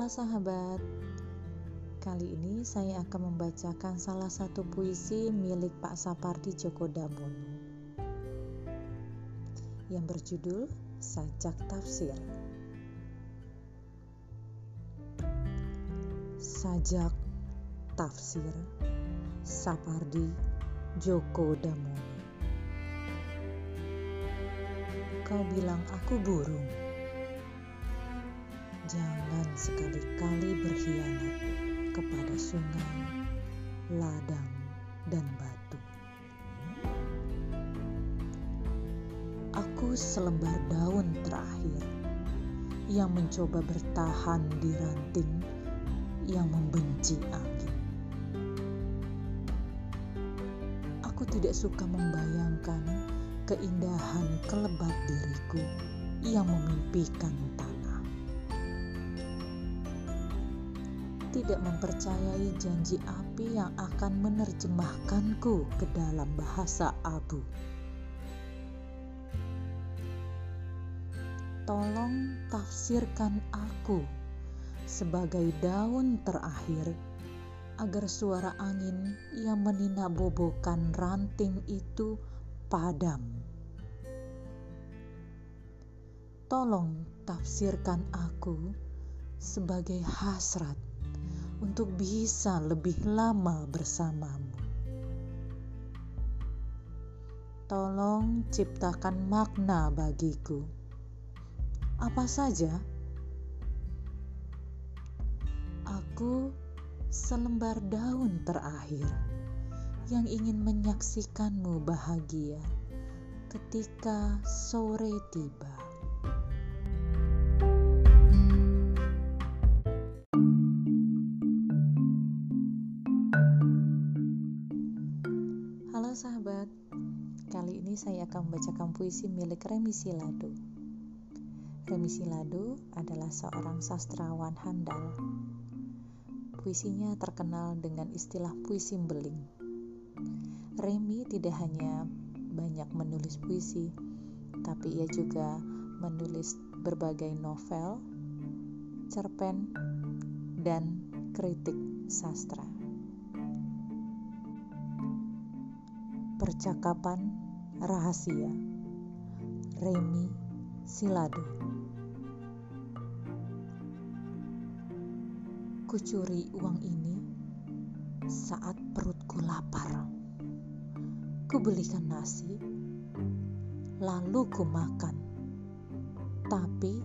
Halo sahabat, kali ini saya akan membacakan salah satu puisi milik Pak Sapardi Djoko Damono yang berjudul Sajak Tafsir. Sajak Tafsir Sapardi Djoko Damono Kau bilang aku burung Jangan sekali-kali berkhianat kepada sungai, ladang, dan batu. Aku selembar daun terakhir yang mencoba bertahan di ranting yang membenci angin. Aku tidak suka membayangkan keindahan kelebat diriku yang memimpikan tidak mempercayai janji api yang akan menerjemahkanku ke dalam bahasa abu. Tolong tafsirkan aku sebagai daun terakhir agar suara angin yang meninabobokan ranting itu padam. Tolong tafsirkan aku sebagai hasrat untuk bisa lebih lama bersamamu. Tolong ciptakan makna bagiku. Apa saja? Aku selembar daun terakhir yang ingin menyaksikanmu bahagia ketika sore tiba. Saya akan membacakan puisi milik Remi Silado. Remi Silado adalah seorang sastrawan handal. Puisinya terkenal dengan istilah puisi beling. Remi tidak hanya banyak menulis puisi, tapi ia juga menulis berbagai novel, cerpen, dan kritik sastra. Percakapan Rahasia. Remi Silado Kucuri uang ini saat perutku lapar. Kubelikan nasi, lalu ku makan, tapi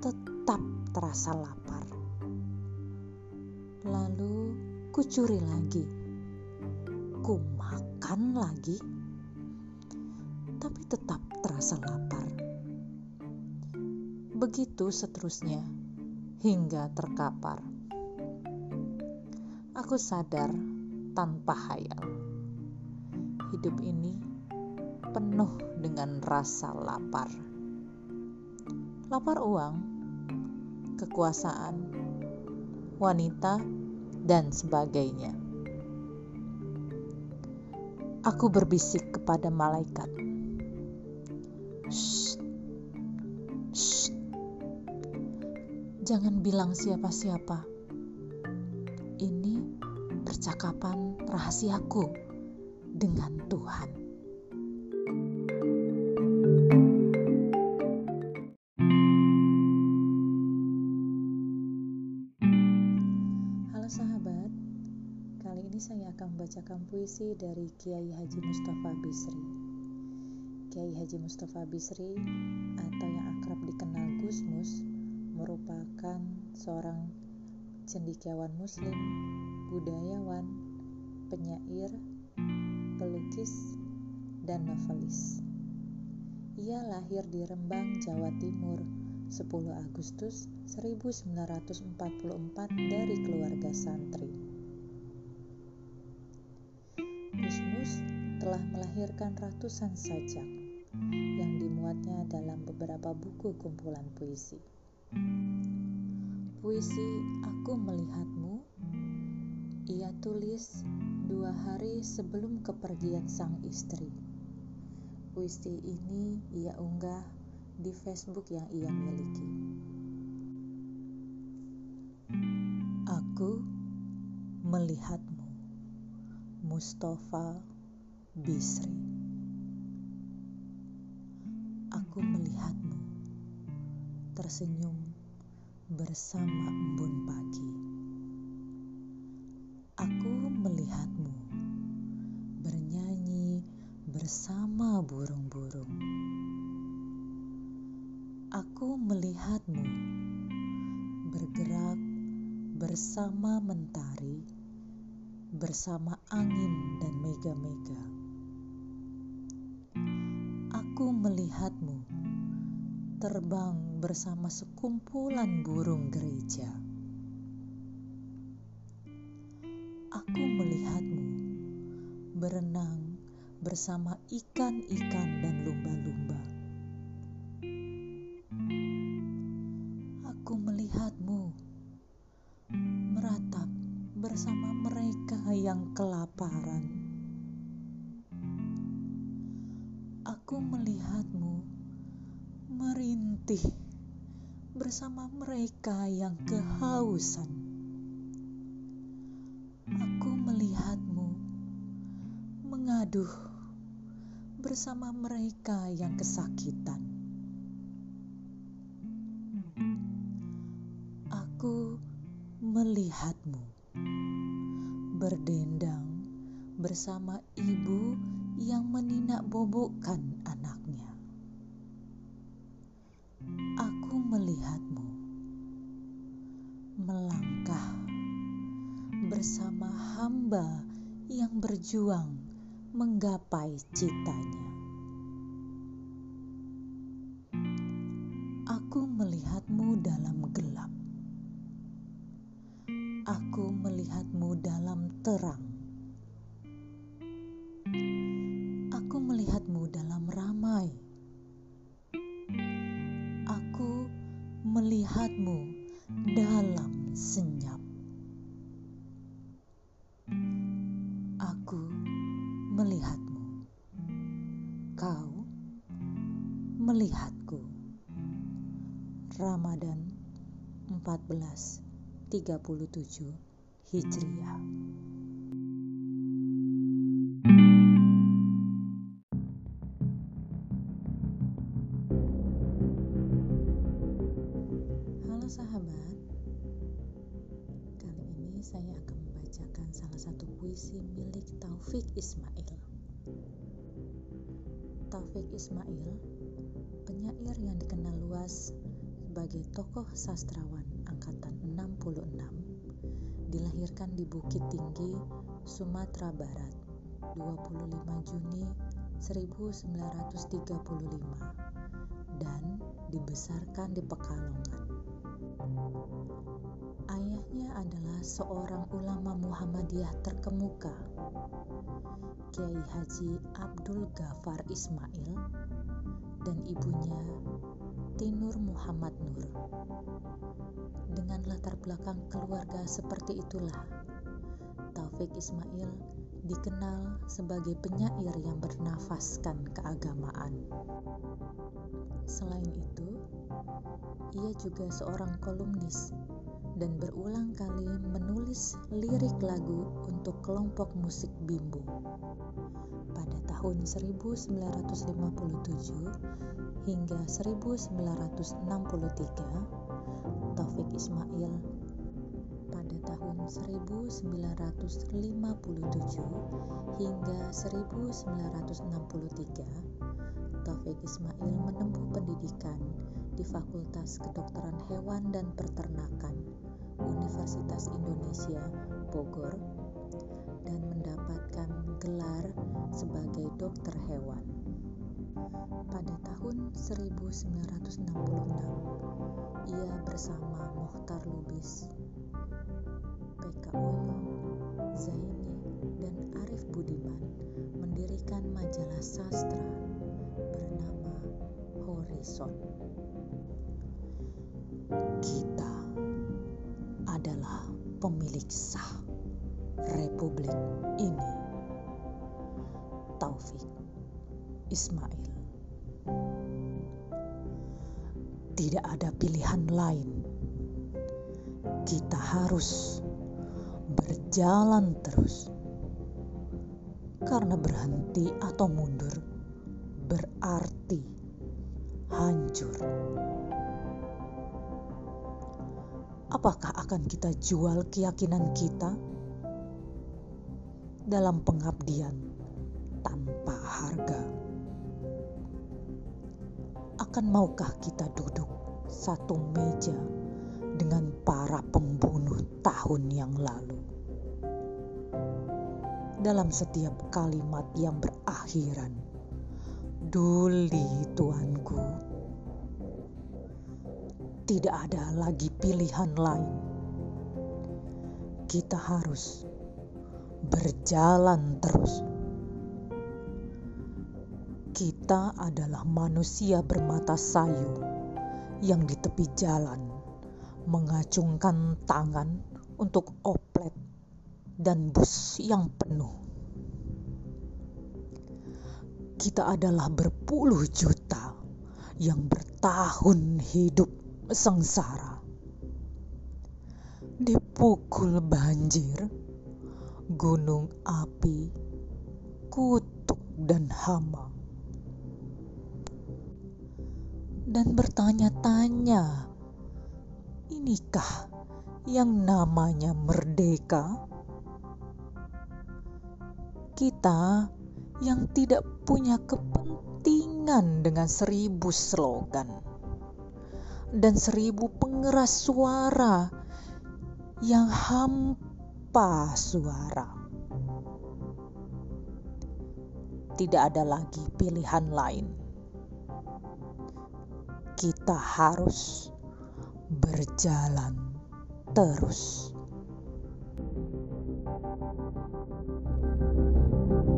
tetap terasa lapar. Lalu kucuri lagi, ku makan makan lagi, tetap terasa lapar. Begitu seterusnya hingga terkapar. Aku sadar tanpa hayal, hidup ini penuh dengan rasa lapar. Lapar uang, kekuasaan, wanita, dan sebagainya. Aku berbisik kepada malaikat. Jangan bilang siapa-siapa. Ini percakapan rahasiaku dengan Tuhan. Halo sahabat, Kali ini saya akan membacakan puisi dari Kiai Haji Mustafa Bisri. Kiai Haji Mustafa Bisri atau yang akrab dikenal Gusmus merupakan seorang cendekiawan muslim, budayawan, penyair, pelukis, dan novelis. Ia lahir di Rembang, Jawa Timur 10 Agustus 1944 dari keluarga santri. Gusmus telah melahirkan ratusan sajak yang dimuatnya dalam beberapa buku kumpulan puisi. Puisi Aku Melihatmu ia tulis dua hari sebelum kepergian sang istri. Puisi ini ia unggah di Facebook yang ia miliki. Aku melihatmu, Mustafa Bisri. Aku melihatmu tersenyum bersama embun pagi. Aku melihatmu bernyanyi bersama burung-burung. Aku melihatmu bergerak bersama mentari, bersama angin dan mega-mega. Aku melihatmu terbang bersama sekumpulan burung gereja. Aku melihatmu berenang bersama ikan-ikan dan lumba-lumba. Aku melihatmu meratap bersama mereka yang kelaparan. Aku melihatmu merintih bersama mereka yang kehausan. Aku melihatmu mengaduh bersama mereka yang kesakitan. Aku melihatmu berdendang bersama ibu yang meninak bobokkan anaknya. Aku melihatmu melangkah bersama hamba yang berjuang menggapai citanya. Melihatmu dalam senyap. Aku melihatmu. Kau melihatku. Ramadan 14 37 Hijriah. Luas sebagai tokoh sastrawan angkatan 66, dilahirkan di Bukit Tinggi, Sumatera Barat, 25 Juni 1935 dan dibesarkan di Pekalongan. Ayahnya adalah seorang ulama Muhammadiyah terkemuka, Kiai Haji Abdul Ghafar Ismail, dan ibunya Tinur Muhammad Nur. Dengan latar belakang keluarga seperti itulah, Taufik Ismail dikenal sebagai penyair yang bernafaskan keagamaan. Selain itu, ia juga seorang kolumnis dan berulang kali menulis lirik lagu untuk kelompok musik bimbo. Pada tahun 1957 hingga 1963, Taufik Ismail pada tahun 1957 hingga 1963 Taufik Ismail menempuh pendidikan di Fakultas Kedokteran Hewan dan Peternakan Universitas Indonesia Bogor dan mendapatkan gelar sebagai dokter hewan. Pada tahun 1966, ia bersama Mohtar Lubis, PK Oyo, Zaini, dan Arif Budiman mendirikan majalah sastra bernama Horizon. Kita adalah pemilik sah Republik ini. Taufik Ismail. Tidak ada pilihan lain. Kita harus berjalan terus. Karena berhenti atau mundur berarti hancur. Apakah akan kita jual keyakinan kita dalam pengabdian tanpa harga? Akan maukah kita duduk satu meja dengan para pembunuh tahun yang lalu? Dalam setiap kalimat yang berakhiran, Duli tuanku. Tidak ada lagi pilihan lain. Kita harus berjalan terus. Kita adalah manusia bermata sayu yang di tepi jalan mengacungkan tangan untuk oplet dan bus yang penuh kita adalah berpuluh juta yang bertahun hidup sengsara. Dipukul banjir, gunung api, kutuk dan hama. Dan bertanya-tanya, inikah yang namanya merdeka? Kita yang tidak punya kepentingan dengan seribu slogan dan seribu pengeras suara yang hampa suara. Tidak ada lagi pilihan lain kita harus berjalan terus.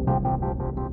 thank you